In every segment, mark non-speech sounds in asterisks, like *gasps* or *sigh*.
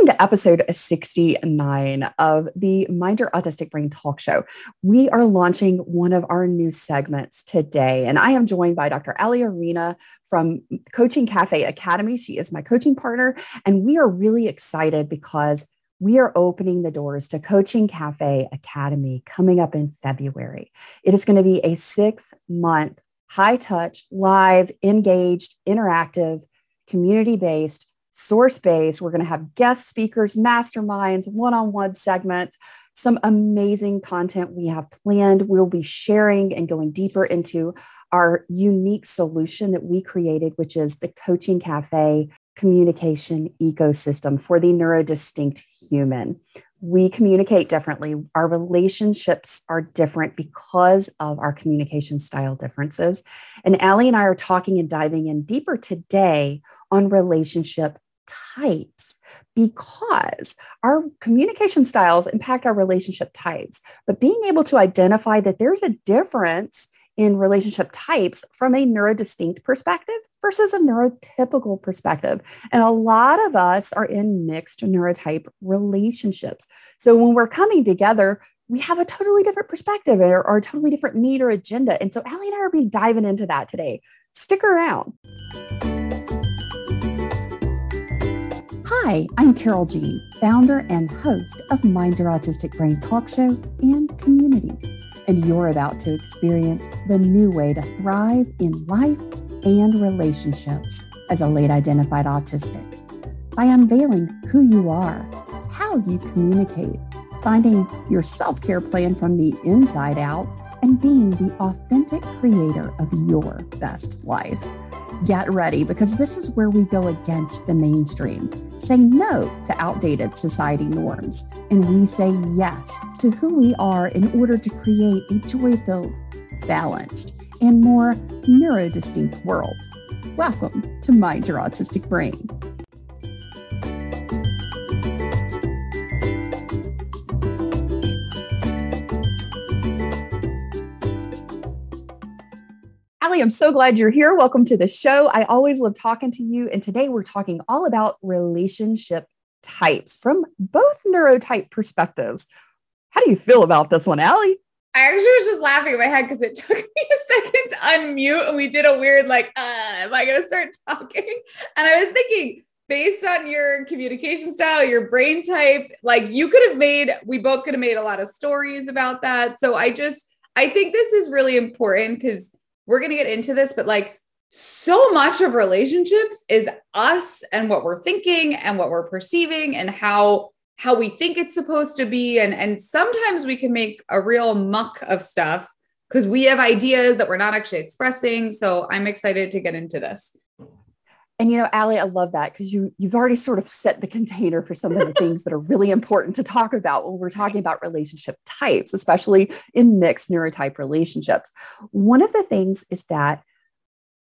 Welcome to episode 69 of the Mind Your Autistic Brain Talk Show. We are launching one of our new segments today, and I am joined by Dr. Ali Arena from Coaching Cafe Academy. She is my coaching partner, and we are really excited because we are opening the doors to Coaching Cafe Academy coming up in February. It is going to be a six month, high touch, live, engaged, interactive, community based source based. We're going to have guest speakers, masterminds, one on one segments, some amazing content we have planned. We'll be sharing and going deeper into our unique solution that we created, which is the Coaching Cafe communication ecosystem for the neurodistinct human. We communicate differently. Our relationships are different because of our communication style differences. And Ali and I are talking and diving in deeper today on relationship types because our communication styles impact our relationship types. But being able to identify that there's a difference in relationship types from a neurodistinct perspective versus a neurotypical perspective. And a lot of us are in mixed neurotype relationships. So when we're coming together, we have a totally different perspective or, or a totally different need or agenda. And so Allie and I are be diving into that today. Stick around. Hi, I'm Carol Jean, founder and host of Mind Your Autistic Brain Talk Show and Community. And you're about to experience the new way to thrive in life and relationships as a late identified autistic by unveiling who you are, how you communicate, finding your self care plan from the inside out, and being the authentic creator of your best life. Get ready because this is where we go against the mainstream, say no to outdated society norms, and we say yes to who we are in order to create a joy filled, balanced, and more neurodistinct world. Welcome to Mind Your Autistic Brain. I'm so glad you're here. Welcome to the show. I always love talking to you. And today we're talking all about relationship types from both neurotype perspectives. How do you feel about this one, Ali? I actually was just laughing in my head because it *laughs* took me a second to unmute and we did a weird, like, uh, am I going to start *laughs* talking? And I was thinking, based on your communication style, your brain type, like you could have made, we both could have made a lot of stories about that. So I just, I think this is really important because we're going to get into this, but like so much of relationships is us and what we're thinking and what we're perceiving and how how we think it's supposed to be. And and sometimes we can make a real muck of stuff because we have ideas that we're not actually expressing. So i'm excited to get into this and you know ali i love that because you you've already sort of set the container for some of the things that are really important to talk about when we're talking about relationship types especially in mixed neurotype relationships one of the things is that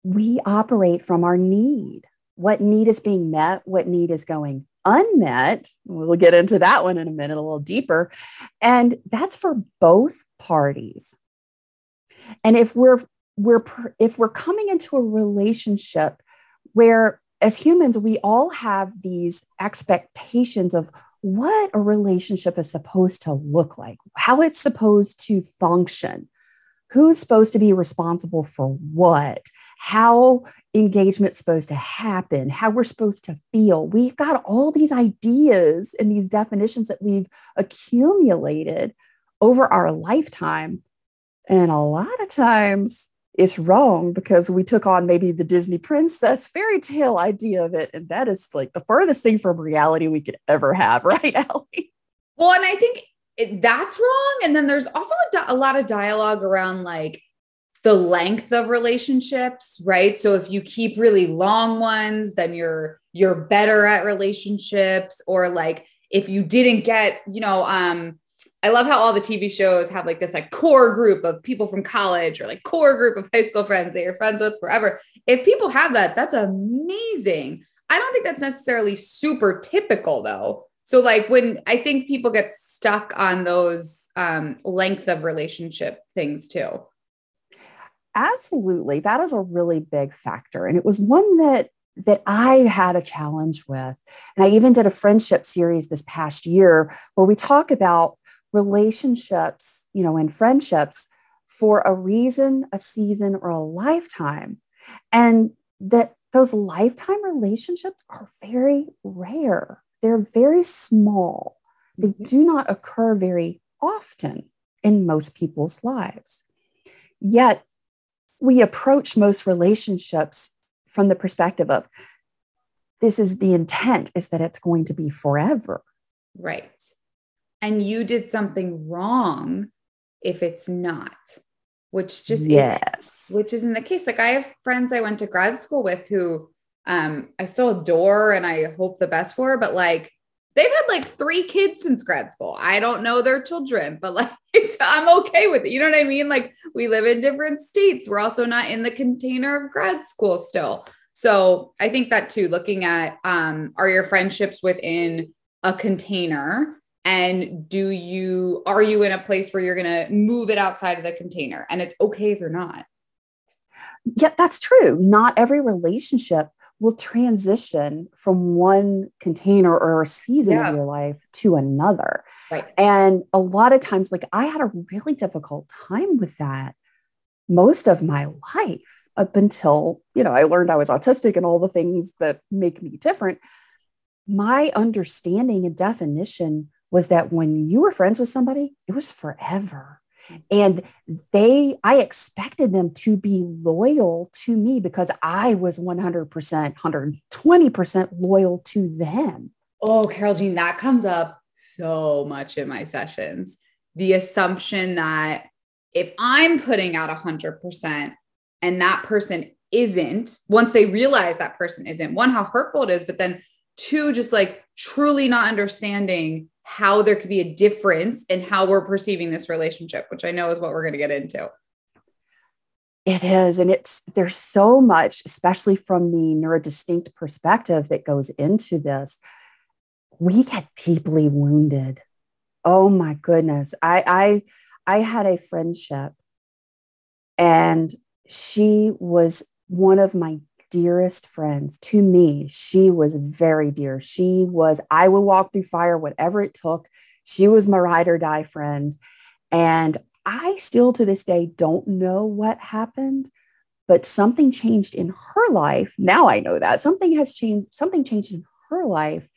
we operate from our need what need is being met what need is going unmet. We'll get into that one in a minute, a little deeper. And that's for both parties. And if we're we're if we're coming into a relationship where as humans we all have these expectations of what a relationship is supposed to look like, how it's supposed to function who's supposed to be responsible for what, how engagement's supposed to happen, how we're supposed to feel. We've got all these ideas and these definitions that we've accumulated over our lifetime. And a lot of times it's wrong because we took on maybe the Disney princess fairy tale idea of it. And that is like the furthest thing from reality we could ever have, *laughs* right, Ali? Well, and I think it, that's wrong. And then there's also a, di- a lot of dialogue around like the length of relationships, right? So if you keep really long ones, then you're you're better at relationships or like if you didn't get, you know, um I love how all the TV shows have like this like core group of people from college or like core group of high school friends that you're friends with forever. If people have that, that's amazing. I don't think that's necessarily super typical though. So like when I think people get stuck on those um, length of relationship things too. Absolutely. That is a really big factor. And it was one that that I had a challenge with. And I even did a friendship series this past year where we talk about relationships, you know, and friendships for a reason, a season, or a lifetime. And that those lifetime relationships are very rare. They're very small. They mm-hmm. do not occur very often in most people's lives. Yet, we approach most relationships from the perspective of this is the intent is that it's going to be forever. Right. And you did something wrong if it's not, which just yes, isn't, which isn't the case. Like I have friends I went to grad school with who um I still adore and I hope the best for, but like they've had like three kids since grad school. I don't know their children, but *laughs* like I'm okay with it. You know what I mean? Like we live in different states. We're also not in the container of grad school still. So I think that too, looking at um, are your friendships within a container and do you are you in a place where you're going to move it outside of the container and it's okay if you're not yeah that's true not every relationship will transition from one container or season yeah. of your life to another. Right. And a lot of times, like I had a really difficult time with that most of my life up until, you know, I learned I was autistic and all the things that make me different. My understanding and definition was that when you were friends with somebody, it was forever. Mm-hmm. And they, I expected them to be loyal to me because I was 100%, 120% loyal to them. Oh, Carol Jean, that comes up so much in my sessions. The assumption that if I'm putting out 100% and that person isn't, once they realize that person isn't, one, how hurtful it is, but then two, just like truly not understanding how there could be a difference in how we're perceiving this relationship, which I know is what we're going to get into. It is. And it's, there's so much, especially from the neurodistinct perspective that goes into this. We get deeply wounded. Oh my goodness. I, I, I had a friendship and she was one of my dearest friends to me. She was very dear. She was, I would walk through fire, whatever it took. She was my ride or die friend. And I still to this day don't know what happened, but something changed in her life. Now I know that something has changed, something changed in her life.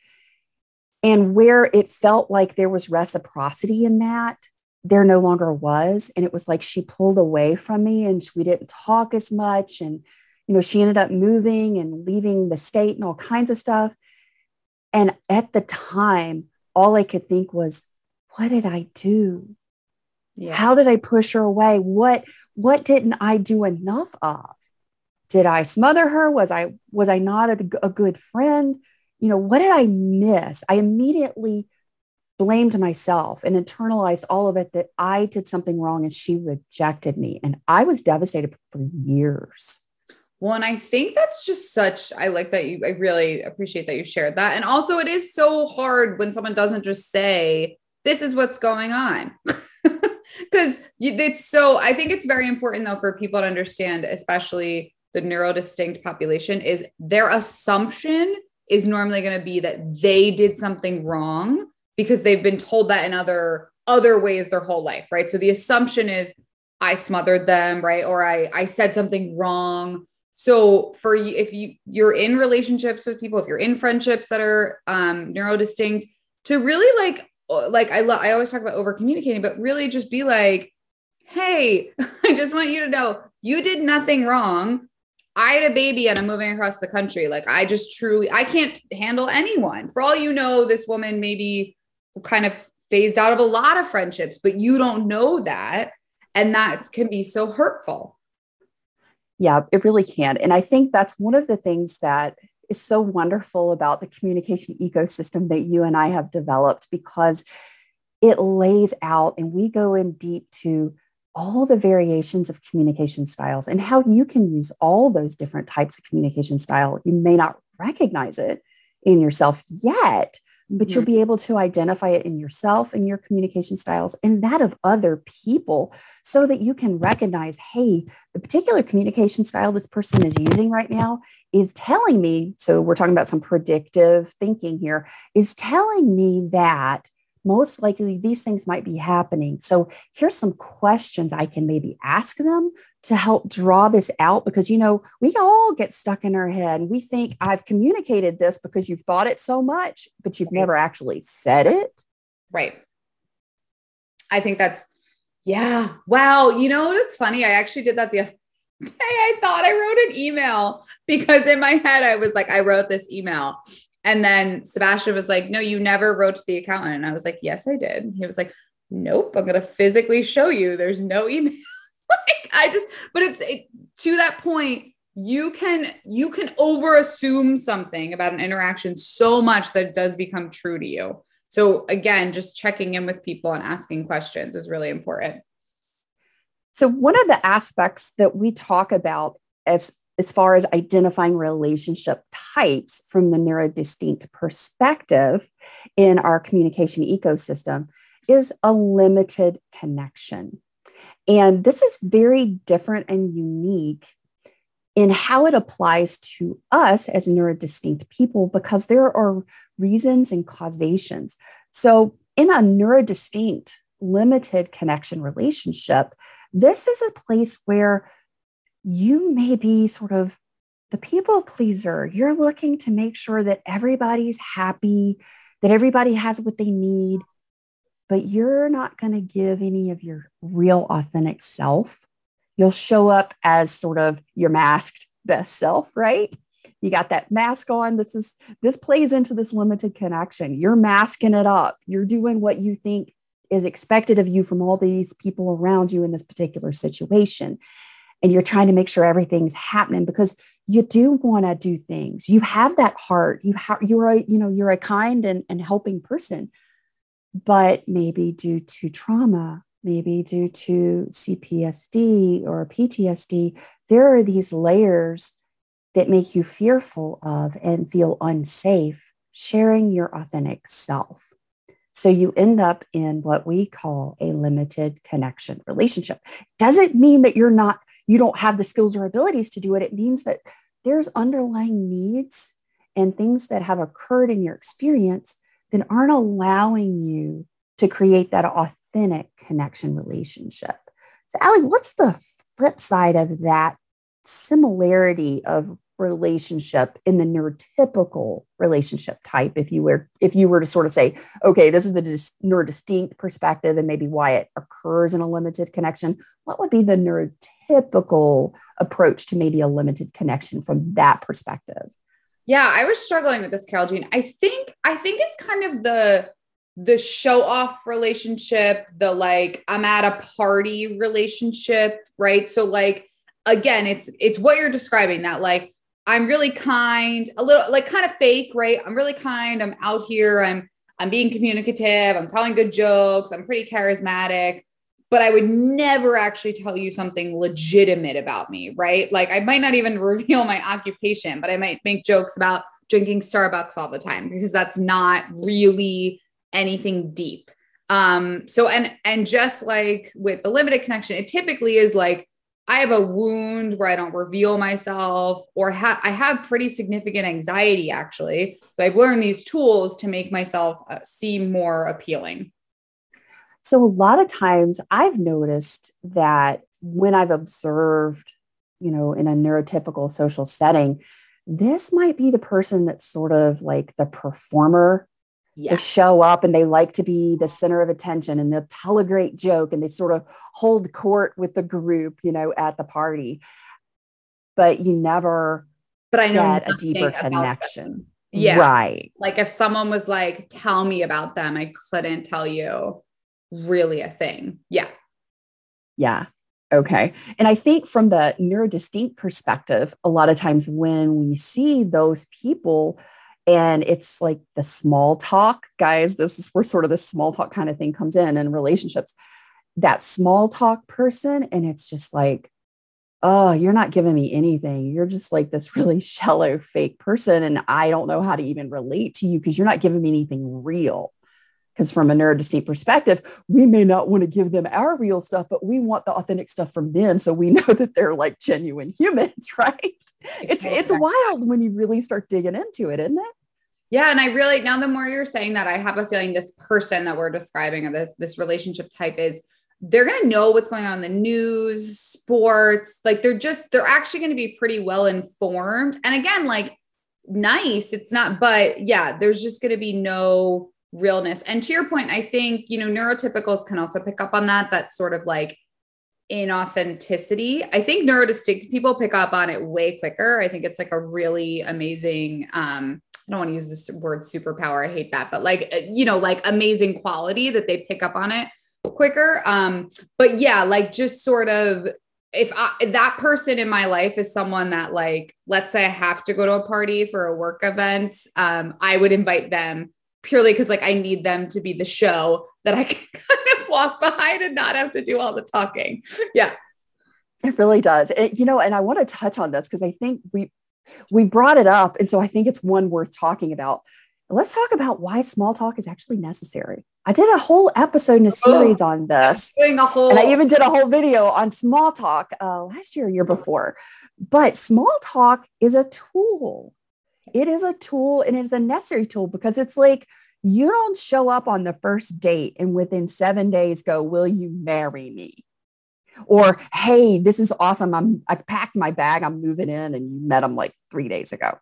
And where it felt like there was reciprocity in that, there no longer was. And it was like she pulled away from me and we didn't talk as much. And you know, she ended up moving and leaving the state and all kinds of stuff. And at the time, all I could think was, what did I do? Yeah. How did I push her away? What what didn't I do enough of? Did I smother her? Was I was I not a, a good friend? You know, what did I miss? I immediately blamed myself and internalized all of it that I did something wrong and she rejected me. And I was devastated for years. Well, and I think that's just such, I like that you, I really appreciate that you shared that. And also, it is so hard when someone doesn't just say, this is what's going on. *laughs* Because it's so, I think it's very important though for people to understand, especially the neurodistinct population, is their assumption is normally going to be that they did something wrong because they've been told that in other other ways their whole life right so the assumption is i smothered them right or i i said something wrong so for you, if you you're in relationships with people, if you're in friendships that are um, neurodistinct, to really like like I love I always talk about over communicating, but really just be like, hey, *laughs* I just want you to know you did nothing wrong. I had a baby and I'm moving across the country. Like I just truly I can't handle anyone. For all you know, this woman maybe kind of phased out of a lot of friendships, but you don't know that. And that can be so hurtful. Yeah, it really can. And I think that's one of the things that is so wonderful about the communication ecosystem that you and I have developed because it lays out and we go in deep to all the variations of communication styles and how you can use all those different types of communication style. You may not recognize it in yourself yet, but mm-hmm. you'll be able to identify it in yourself and your communication styles and that of other people so that you can recognize hey the particular communication style this person is using right now is telling me so we're talking about some predictive thinking here is telling me that most likely these things might be happening. So here's some questions I can maybe ask them to help draw this out because you know we all get stuck in our head and we think I've communicated this because you've thought it so much, but you've right. never actually said it. Right. I think that's yeah. Wow. You know it's funny? I actually did that the other *laughs* day. I thought I wrote an email because in my head I was like, I wrote this email and then Sebastian was like, No, you never wrote to the accountant. And I was like, Yes, I did. He was like, Nope, I'm going to physically show you. There's no *laughs* email. like, I just, but it's it, to that point, you can you can over assume something about an interaction so much that it does become true to you so again just checking in with people and asking questions is really important so one of the aspects that we talk about as as far as identifying relationship types from the neurodistinct perspective in our communication ecosystem is a limited connection. And this is very different and unique in how it applies to us as neurodistinct people because there are reasons and causations. So, in a neurodistinct limited connection relationship, this is a place where you may be sort of the people pleaser. You're looking to make sure that everybody's happy, that everybody has what they need, but you're not going to give any of your real authentic self. You'll show up as sort of your masked best self, right? You got that mask on. This is this plays into this limited connection. You're masking it up. You're doing what you think is expected of you from all these people around you in this particular situation and you're trying to make sure everything's happening because you do want to do things. You have that heart. You have you're a you know you're a kind and, and helping person but maybe due to trauma maybe due to cptsd or ptsd there are these layers that make you fearful of and feel unsafe sharing your authentic self. So you end up in what we call a limited connection relationship. Doesn't mean that you're not you don't have the skills or abilities to do it. It means that there's underlying needs and things that have occurred in your experience that aren't allowing you to create that authentic connection relationship. So, Allie, what's the flip side of that similarity of relationship in the neurotypical relationship type if you were if you were to sort of say okay this is the dis- neurodistinct perspective and maybe why it occurs in a limited connection what would be the neurotypical approach to maybe a limited connection from that perspective? Yeah i was struggling with this carol jean. I think i think it's kind of the the show off relationship the like i'm at a party relationship right? So like again it's it's what you're describing that like I'm really kind, a little like kind of fake, right? I'm really kind. I'm out here. I'm I'm being communicative. I'm telling good jokes. I'm pretty charismatic, but I would never actually tell you something legitimate about me, right? Like I might not even *laughs* reveal my occupation, but I might make jokes about drinking Starbucks all the time because that's not really anything deep. Um so and and just like with the limited connection, it typically is like I have a wound where I don't reveal myself, or ha- I have pretty significant anxiety actually. So I've learned these tools to make myself uh, seem more appealing. So a lot of times I've noticed that when I've observed, you know, in a neurotypical social setting, this might be the person that's sort of like the performer yeah. They show up and they like to be the center of attention and they'll tell a great joke and they sort of hold court with the group, you know, at the party. But you never but I know get a deeper connection. Yeah. Right. Like if someone was like, tell me about them, I couldn't tell you really a thing. Yeah. Yeah. Okay. And I think from the neurodistinct perspective, a lot of times when we see those people, and it's like the small talk guys this is where sort of the small talk kind of thing comes in in relationships that small talk person and it's just like oh, you're not giving me anything. You're just like this really *laughs* shallow, fake person. And I don't know how to even relate to you because you're not giving me anything real. Because from a neurodistinct perspective, we may not want to give them our real stuff, but we want the authentic stuff from them. So we *laughs* know that they're like genuine humans, *laughs* right? It's it's wild when you really start digging into it, isn't it? Yeah, and I really now the more you're saying that, I have a feeling this person that we're describing or this this relationship type is they're going to know what's going on in the news, sports. Like they're just, they're actually going to be pretty well informed. And again, like nice, it's not, but yeah, there's just going to be no realness. And to your point, I think, you know, neurotypicals can also pick up on that, that sort of like inauthenticity. I think neurodistinct people pick up on it way quicker. I think it's like a really amazing, um, I don't want to use this word superpower. I hate that, but like, you know, like amazing quality that they pick up on it quicker. Um, but yeah, like just sort of if, I, that person in my life is someone that like, let's say I have to go to a party for a work event, um, I would invite them purely because like I need them to be the show that I *laughs* can kind of walk behind and not have to do all the talking. Yeah. It really does. It, you know, and I want to touch on this because I think we we brought it up. And so I think it's one worth talking about let's talk about why small talk is actually necessary. I did a whole episode in a oh, series oh, on this. Doing a whole, and I even did a whole video on small talk uh, last year, year before. But small talk is a tool. It is a tool and it is a necessary tool because it's like you don't show up on the first date and within seven days go, Will you marry me? Or, hey, this is awesome. I'm I packed my bag, I'm moving in, and you met them like three days ago.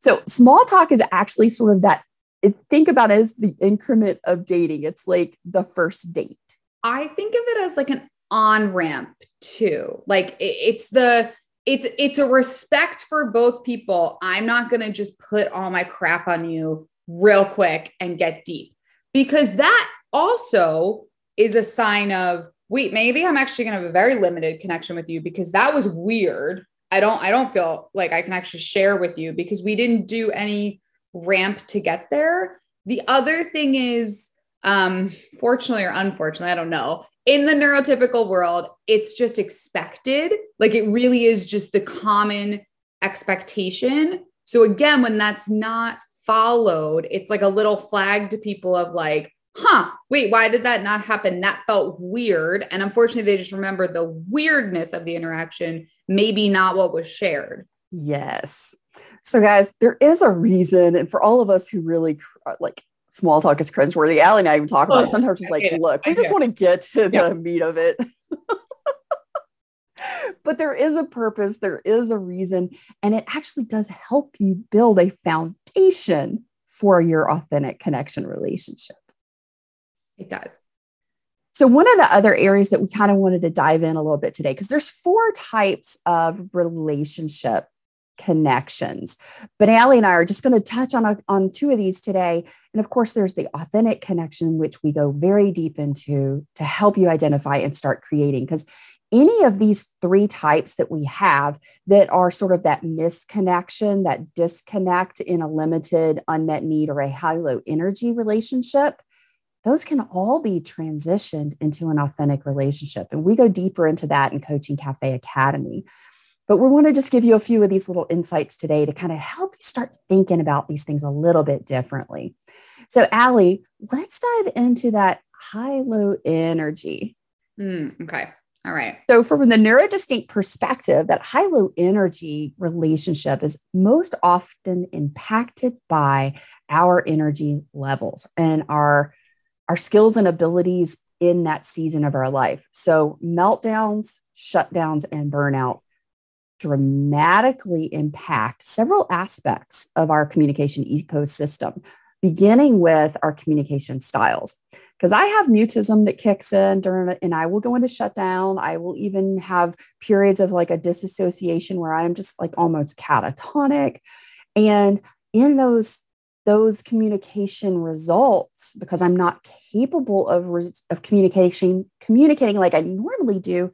So small talk is actually sort of that it, think about it as the increment of dating. It's like the first date. I think of it as like an on ramp too. Like it, it's the it's it's a respect for both people. I'm not going to just put all my crap on you real quick and get deep because that also is a sign of wait, maybe I'm actually going to have a very limited connection with you because that was weird. I don't I don't feel like I can actually share with you because we didn't do any ramp to get there. The other thing is, um, fortunately or unfortunately, I don't know. In the neurotypical world, it's just expected. Like it really is just the common expectation. So again, when that's not followed, it's like a little flag to people of like, huh, wait, why did that not happen? That felt weird. And unfortunately, they just remember the weirdness of the interaction, maybe not what was shared. Yes. So, guys, there is a reason, and for all of us who really like small talk is cringeworthy, Allie and I even talk about oh, it. Sometimes it's like, look, we just want to get to the yeah. meat of it. *laughs* but there is a purpose, there is a reason, and it actually does help you build a foundation for your authentic connection relationship. It does. So one of the other areas that we kind of wanted to dive in a little bit today, because there's four types of relationship connections. But Allie and I are just going to touch on, a, on two of these today. And of course, there's the authentic connection, which we go very deep into to help you identify and start creating. Because any of these three types that we have that are sort of that misconnection, that disconnect in a limited unmet need or a high low energy relationship, those can all be transitioned into an authentic relationship. And we go deeper into that in Coaching Cafe Academy. But we want to just give you a few of these little insights today to kind of help you start thinking about these things a little bit differently. So, Allie, let's dive into that high low energy. Mm, okay. All right. So, from the neurodistinct perspective, that high low energy relationship is most often impacted by our energy levels and our, our skills and abilities in that season of our life. So, meltdowns, shutdowns, and burnout dramatically impact several aspects of our communication ecosystem, beginning with our communication styles. Because I have mutism that kicks in during, and I will go into shutdown. I will even have periods of like a disassociation where I'm just like almost catatonic. And in those those communication results because i'm not capable of, of communication communicating like i normally do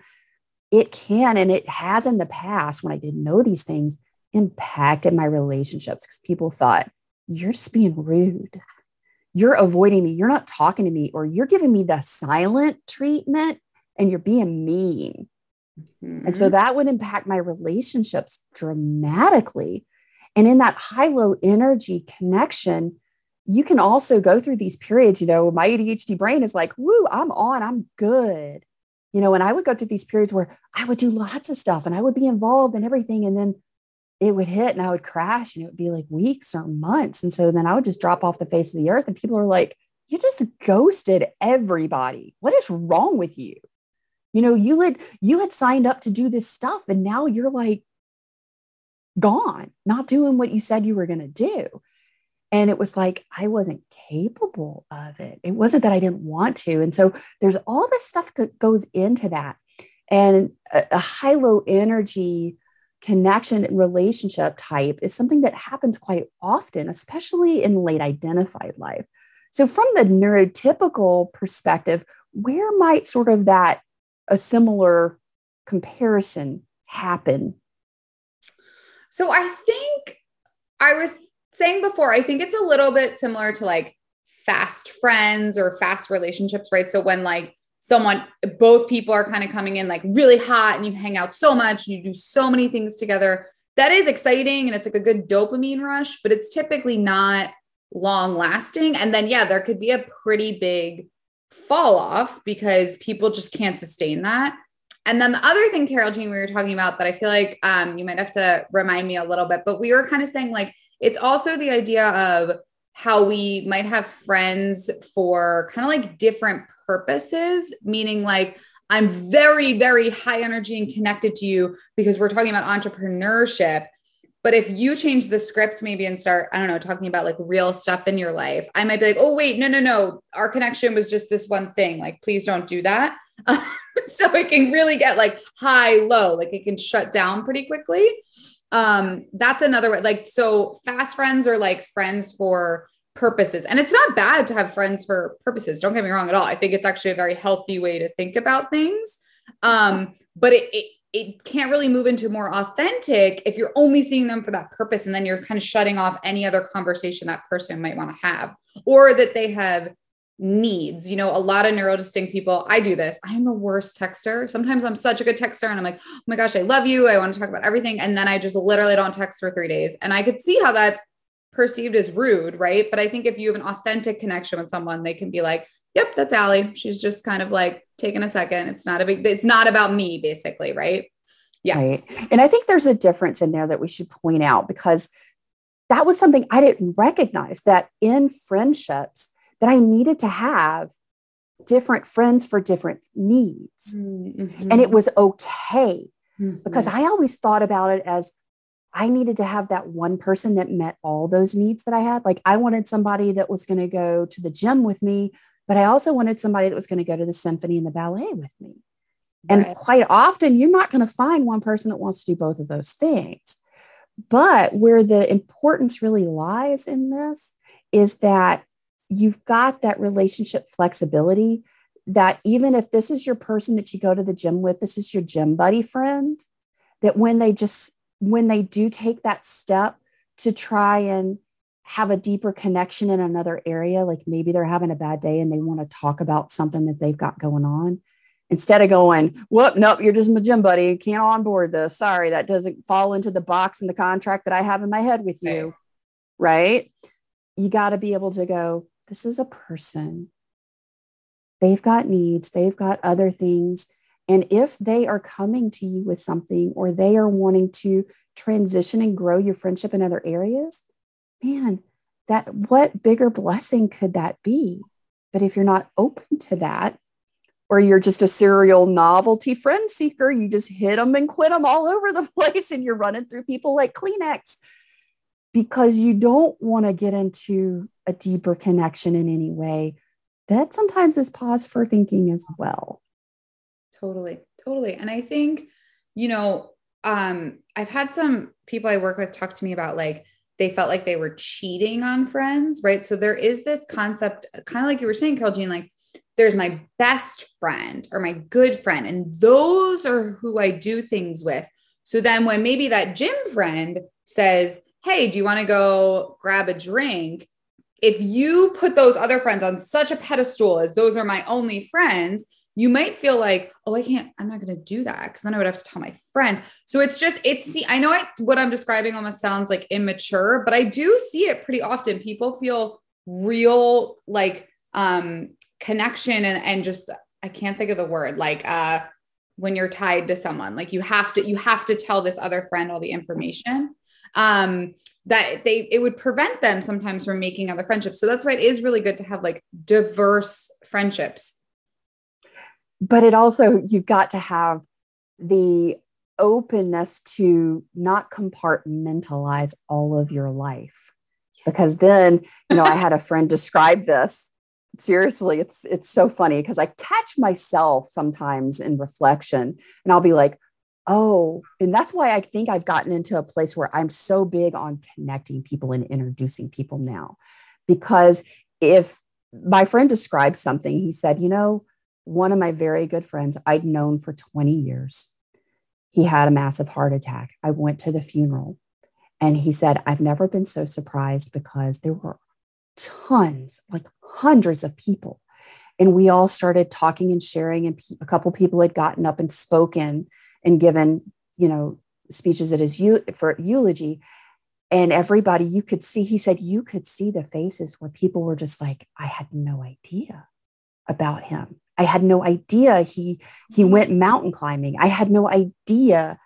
it can and it has in the past when I didn't know these things impacted my relationships because people thought, you're just being rude. You're avoiding me. You're not talking to me, or you're giving me the silent treatment and you're being mean. Mm-hmm. And so mm-hmm. that would impact my relationships dramatically. And in that high low energy connection, you can also go through these periods. You know, my ADHD brain is like, woo, I'm on, I'm good. You know, and I would go through these periods where I would do lots of stuff and I would be involved in everything. And then it would hit and I would crash and it would be like weeks or months. And so then I would just drop off the face of the earth and people are like, you just ghosted everybody. What is wrong with you? You know, you had you had signed up to do this stuff and now you're like gone, not doing what you said you were going to do. And it was like I wasn't capable of it. It wasn't that I didn't want to. And so there's all this stuff that goes into that. And a, a high low energy connection and relationship type is something that happens quite often, especially in late identified life. So, from the neurotypical perspective, where might sort of that a similar comparison happen? So, I think I was saying before, I think it's a little bit similar to like fast friends or fast relationships, right? So, when like someone both people are kind of coming in like really hot and you hang out so much and you do so many things together that is exciting and it's like a good dopamine rush but it's typically not long lasting and then yeah there could be a pretty big fall off because people just can't sustain that and then the other thing carol jean we were talking about that i feel like um, you might have to remind me a little bit but we were kind of saying like it's also the idea of how we might have friends for kind of like different purposes, meaning like I'm very, very high energy and connected to you because we're talking about entrepreneurship. But if you change the script maybe and start, I don't know, talking about like real stuff in your life, I might be like, oh, wait, no, no, no. Our connection was just this one thing. Like, please don't do that. *laughs* so it can really get like high, low, like it can shut down pretty quickly um that's another way like so fast friends are like friends for purposes. And it's not bad to have friends for purposes don't get me wrong at all. I think it's actually a very healthy way to think about things. Um but it, it it can't really move into more authentic if you're only seeing them for that purpose and then you're kind of shutting off any other conversation that person might want to have or that they have needs. You know, a lot of neurodistinct people, I do this. I am the worst texter. Sometimes I'm such a good texter and I'm like, oh my gosh, I love you. I want to talk about everything. And then I just literally don't text for three days. And I could see how that's perceived as rude, right? But I think if you have an authentic connection with someone, they can be like, yep, that's Allie. She's just kind of like taking a second. It's not a big, it's not about me, basically, right? Yeah. Right. And I think there's a difference in there that we should point out because that was something I didn't recognize that in friendships, that I needed to have different friends for different needs. Mm-hmm. And it was okay mm-hmm. because I always thought about it as I needed to have that one person that met all those needs that I had. Like I wanted somebody that was going to go to the gym with me, but I also wanted somebody that was going to go to the symphony and the ballet with me. Right. And quite often, you're not going to find one person that wants to do both of those things. But where the importance really lies in this is that you've got that relationship flexibility that even if this is your person that you go to the gym with, this is your gym buddy friend, that when they just, when they do take that step to try and have a deeper connection in another area, like maybe they're having a bad day and they want to talk about something that they've got going on, instead of going, whoop, nope, you're just my gym buddy. You can't onboard this. Sorry, that doesn't fall into the box in the contract that I have in my head with you. Right. You got to be able to go, this is a person. They've got needs, they've got other things. And if they are coming to you with something or they are wanting to transition and grow your friendship in other areas, man, that what bigger blessing could that be? But if you're not open to that, or you're just a serial novelty friend seeker, you just hit them and quit them all over the *laughs* place and you're running through people like Kleenex because you don't want to get into a deeper connection in any way, that sometimes is pause for thinking as well. Totally, totally. And I think, you know, um, I've had some people I work with talk to me about like they felt like they were cheating on friends, right? So there is this concept, kind of like you were saying, Carol Jean, like there's my best friend or my good friend, and those are who I do things with. So then when maybe that gym friend says, Hey, do you want to go grab a drink? if you put those other friends on such a pedestal as those are my only friends, you might feel like, oh, I can't, I'm not going to do that because then I would have to tell my friends. So it's just, it's, see, I know I, what I'm describing almost sounds like immature, but I do see it pretty often. People feel real like um connection and, and just, I can't think of the word, like, uh, when you're tied to someone, like you have to, you have to tell this other friend all the information. Um, that they it would prevent them sometimes from making other friendships. So that's why it is really good to have like diverse friendships. But it also you've got to have the openness to not compartmentalize all of your life. Because then, you know, I had a friend describe this. Seriously, it's it's so funny because I catch myself sometimes in reflection and I'll be like, oh, and that's why I think I've gotten into a place where I'm so big on connecting people and introducing people now. Because if my friend described something, he said, you know, one of my very good friends I'd known for 20 years, he had a massive heart attack. I went to the funeral and he said, I've never been so surprised because there were tons, like hundreds of people. And we all started talking and sharing, and a couple people had gotten up and spoken and given, you know, speeches at his for eulogy. And everybody you could see, he said, you could see the faces where people were just like, I had no idea about him. I had no idea he he mm-hmm. went mountain climbing. I had no idea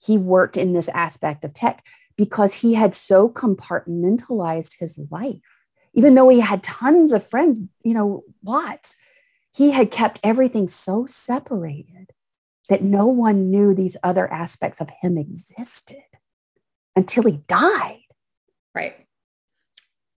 he worked in this aspect of tech because he had so compartmentalized his life. Even though he had tons of friends, you know, lots, he had kept everything so separated that no one knew these other aspects of him existed until he died. Right.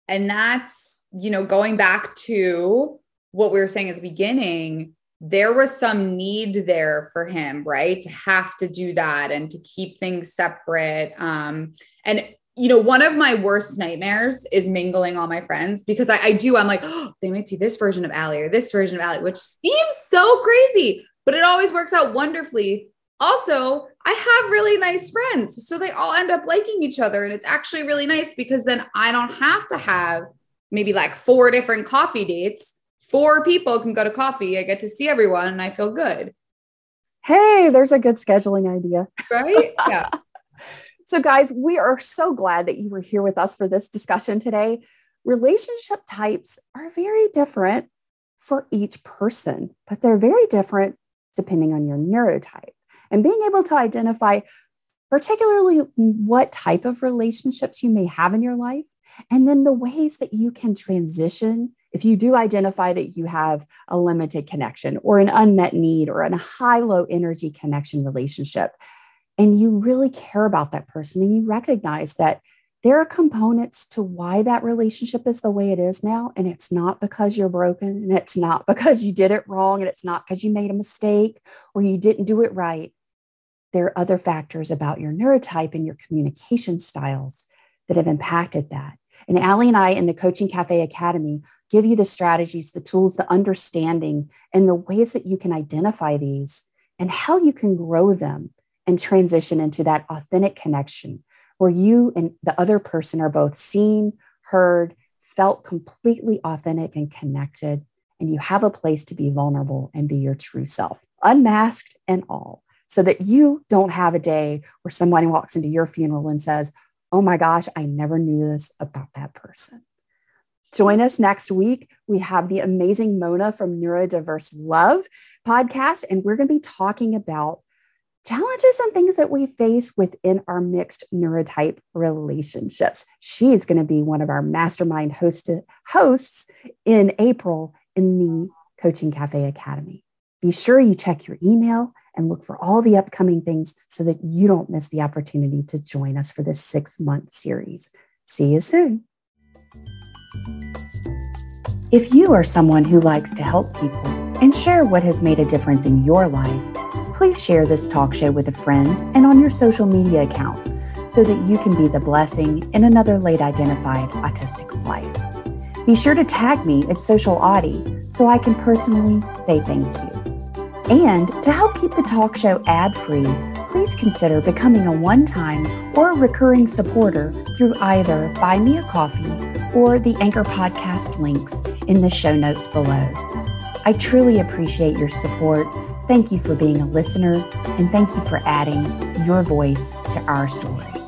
And that's, you know, going back to what we were saying at the beginning, there was some need there for him, right? To have to do that and to keep things separate. Um, and you know, one of my worst nightmares is mingling all my friends because I, I do. I'm like, oh, *gasps* they might see this version of Allie or this version of Allie, which seems so crazy but it always works out wonderfully. Also, I have really nice friends. So they all end up liking each other. And it's actually really nice because then I don't have to have maybe like four different coffee dates. Four people can go to coffee. I get to see everyone and I feel good. Hey, there's a good scheduling idea. Right? *laughs* Yeah. so, guys, we are so glad that you were here with us for this discussion today. Relationship types are very different for each person, but they're very different depending on your neurotype. And being able to identify particularly what type of relationships you may have in your life, and then the ways that you can transition if you do identify that you have a limited connection or an unmet need or a high low energy connection relationship, and you really care about that person and you recognize that there are components to why that relationship is the way it is now. And it's not because you're broken and it's not *laughs* because you did it wrong and it's not because you made a mistake or you didn't do it right. There are other factors about your neurotype and your communication styles that have impacted that. And Allie and I in the Coaching Cafe Academy give you the strategies, the tools, the understanding, and the ways that you can identify these and how you can grow them and transition into that authentic connection where you and the other person are both seen, heard, felt completely authentic and connected, and you have a place to be vulnerable and be your true self, unmasked and all, so that you don't have a day where somebody walks into your funeral and says, Oh my gosh, I never knew this about that person. Join us next week. We have the amazing Mona from Neurodiverse Love podcast, and we're going to be talking about challenges and things that we face within our mixed neurotype relationships. She's going to be one of our mastermind host- hosts in April in the Coaching Cafe Academy. Be sure you check your email and look for all the upcoming things so that you don't miss the opportunity to join us for this six month series. See you soon. If you are someone who likes to help people and share what has made a difference in your life, please share this talk show with a friend and on your social media accounts so that you can be the blessing in another late identified autistic's life. Be sure to tag me at Social Audie so I can personally say thank you. And to help keep the talk show ad free, please consider becoming a one time or recurring supporter through either Buy Me a Coffee or the Anchor podcast links in the show notes below. I truly appreciate your support. Thank you for being a listener, and thank you for adding your voice to our story.